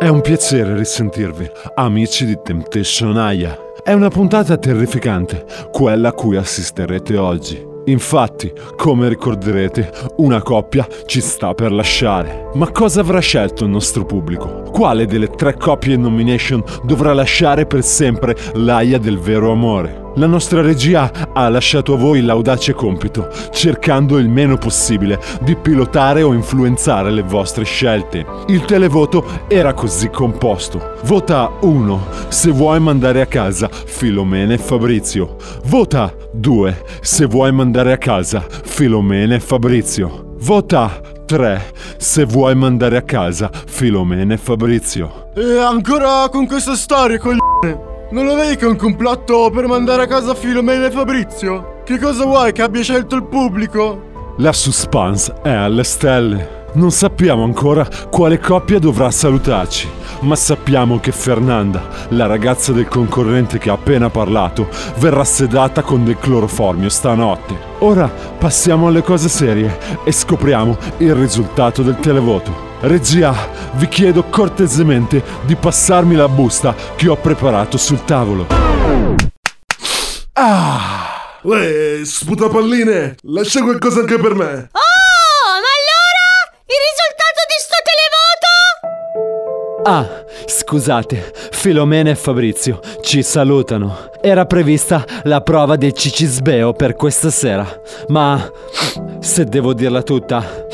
È un piacere risentirvi, amici di Temptation Aya. È una puntata terrificante, quella a cui assisterete oggi. Infatti, come ricorderete, una coppia ci sta per lasciare. Ma cosa avrà scelto il nostro pubblico? Quale delle tre coppie in nomination dovrà lasciare per sempre l'Aia del vero amore? La nostra regia ha lasciato a voi l'audace compito, cercando il meno possibile di pilotare o influenzare le vostre scelte. Il televoto era così composto. Vota 1 se vuoi mandare a casa Filomena e Fabrizio. Vota 2 se vuoi mandare a casa Filomena e Fabrizio. Vota 3 se vuoi mandare a casa Filomena e Fabrizio. E ancora con questa storia, coglione! Non lo vedi che è un complotto per mandare a casa Filomena e Fabrizio? Che cosa vuoi che abbia scelto il pubblico? La suspense è alle stelle. Non sappiamo ancora quale coppia dovrà salutarci, ma sappiamo che Fernanda, la ragazza del concorrente che ha appena parlato, verrà sedata con del cloroformio stanotte. Ora passiamo alle cose serie e scopriamo il risultato del televoto. Regia, vi chiedo cortesemente di passarmi la busta che ho preparato sul tavolo. Ah! Uè, sputapalline! Lascia qualcosa anche per me! Oh, ma allora? Il risultato di sto televoto? Ah, scusate, Filomena e Fabrizio ci salutano. Era prevista la prova del Cicisbeo per questa sera, ma se devo dirla tutta,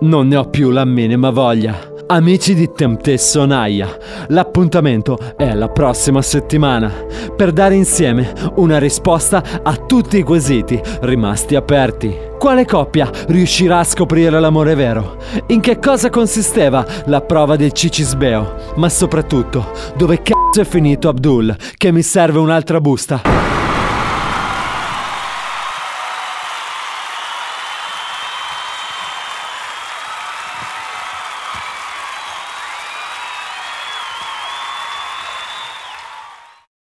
non ne ho più la minima voglia. Amici di Temptation Aya, l'appuntamento è la prossima settimana per dare insieme una risposta a tutti i quesiti rimasti aperti. Quale coppia riuscirà a scoprire l'amore vero? In che cosa consisteva la prova del Cicisbeo? Ma soprattutto, dove cazzo è finito Abdul? Che mi serve un'altra busta.